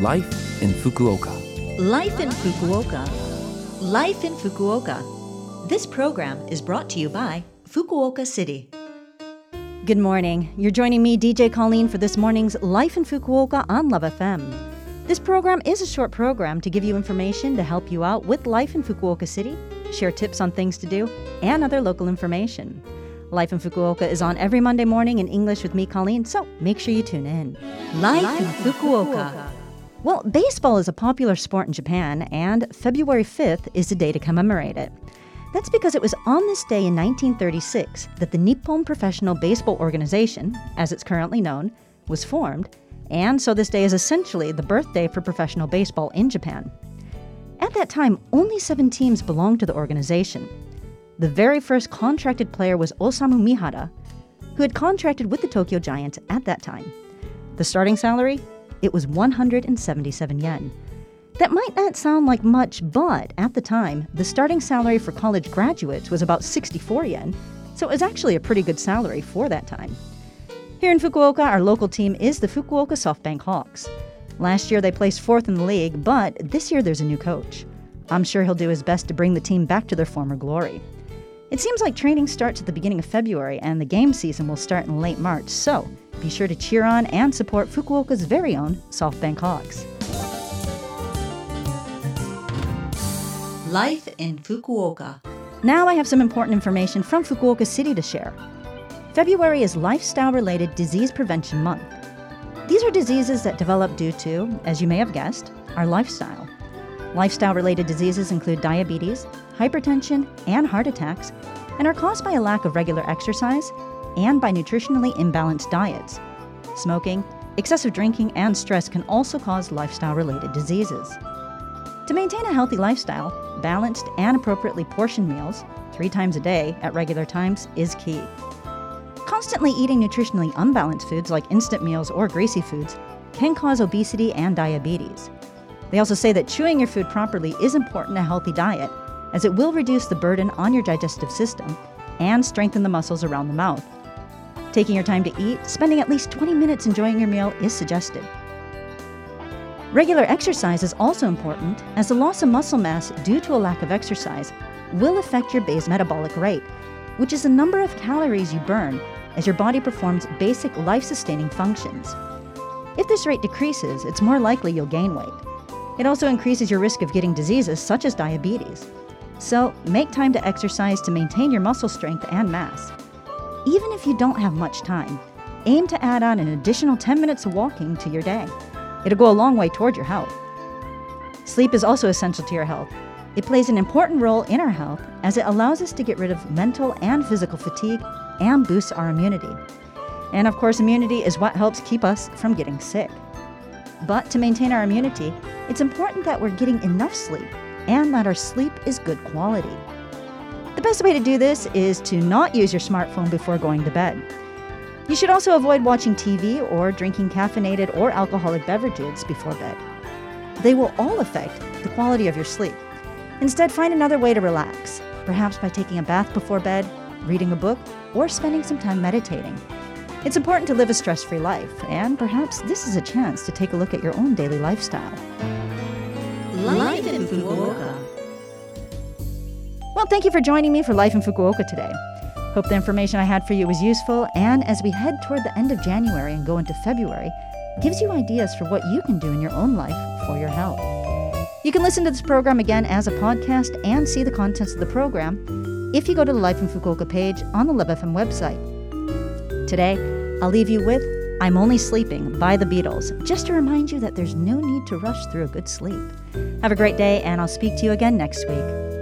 Life in Fukuoka. Life in Fukuoka. Life in Fukuoka. This program is brought to you by Fukuoka City. Good morning. You're joining me, DJ Colleen, for this morning's Life in Fukuoka on Love FM. This program is a short program to give you information to help you out with life in Fukuoka City, share tips on things to do, and other local information. Life in Fukuoka is on every Monday morning in English with me, Colleen, so make sure you tune in. Life, in Fukuoka. Well, baseball is a popular sport in Japan, and February 5th is the day to commemorate it. That's because it was on this day in 1936 that the Nippon Professional Baseball Organization, as it's currently known, was formed, and so this day is essentially the birthday for professional baseball in Japan. At that time, only seven teams belonged to the organization. The very first contracted player was Osamu Mihara, who had contracted with the Tokyo Giants at that time. The starting salary? It was 177 yen. That might not sound like much, but at the time, the starting salary for college graduates was about 64 yen, so it was actually a pretty good salary for that time. Here in Fukuoka, our local team is the Fukuoka SoftBank Hawks. Last year they placed fourth in the league, but this year there's a new coach. I'm sure he'll do his best to bring the team back to their former glory. It seems like training starts at the beginning of February and the game season will start in late March, so be sure to cheer on and support Fukuoka's very own SoftBank Hawks. Life in Fukuoka. Now I have some important information from Fukuoka City to share. February is Lifestyle Related Disease Prevention Month. These are diseases that develop due to, as you may have guessed, our lifestyle. Lifestyle related diseases include diabetes, hypertension, and heart attacks, and are caused by a lack of regular exercise and by nutritionally imbalanced diets. Smoking, excessive drinking, and stress can also cause lifestyle related diseases. To maintain a healthy lifestyle, balanced and appropriately portioned meals, three times a day at regular times, is key. Constantly eating nutritionally unbalanced foods like instant meals or greasy foods can cause obesity and diabetes. They also say that chewing your food properly is important to a healthy diet, as it will reduce the burden on your digestive system and strengthen the muscles around the mouth. Taking your time to eat, spending at least 20 minutes enjoying your meal is suggested. Regular exercise is also important, as the loss of muscle mass due to a lack of exercise will affect your base metabolic rate, which is the number of calories you burn as your body performs basic life sustaining functions. If this rate decreases, it's more likely you'll gain weight. It also increases your risk of getting diseases such as diabetes. So, make time to exercise to maintain your muscle strength and mass. Even if you don't have much time, aim to add on an additional 10 minutes of walking to your day. It'll go a long way toward your health. Sleep is also essential to your health. It plays an important role in our health as it allows us to get rid of mental and physical fatigue and boosts our immunity. And of course, immunity is what helps keep us from getting sick. But to maintain our immunity, it's important that we're getting enough sleep and that our sleep is good quality. The best way to do this is to not use your smartphone before going to bed. You should also avoid watching TV or drinking caffeinated or alcoholic beverages before bed. They will all affect the quality of your sleep. Instead, find another way to relax, perhaps by taking a bath before bed, reading a book, or spending some time meditating. It's important to live a stress free life, and perhaps this is a chance to take a look at your own daily lifestyle. Fukuoka. Well, thank you for joining me for Life in Fukuoka today. Hope the information I had for you was useful, and as we head toward the end of January and go into February, gives you ideas for what you can do in your own life for your health. You can listen to this program again as a podcast and see the contents of the program if you go to the Life in Fukuoka page on the Love website. Today, I'll leave you with I'm Only Sleeping by the Beatles, just to remind you that there's no need to rush through a good sleep. Have a great day, and I'll speak to you again next week.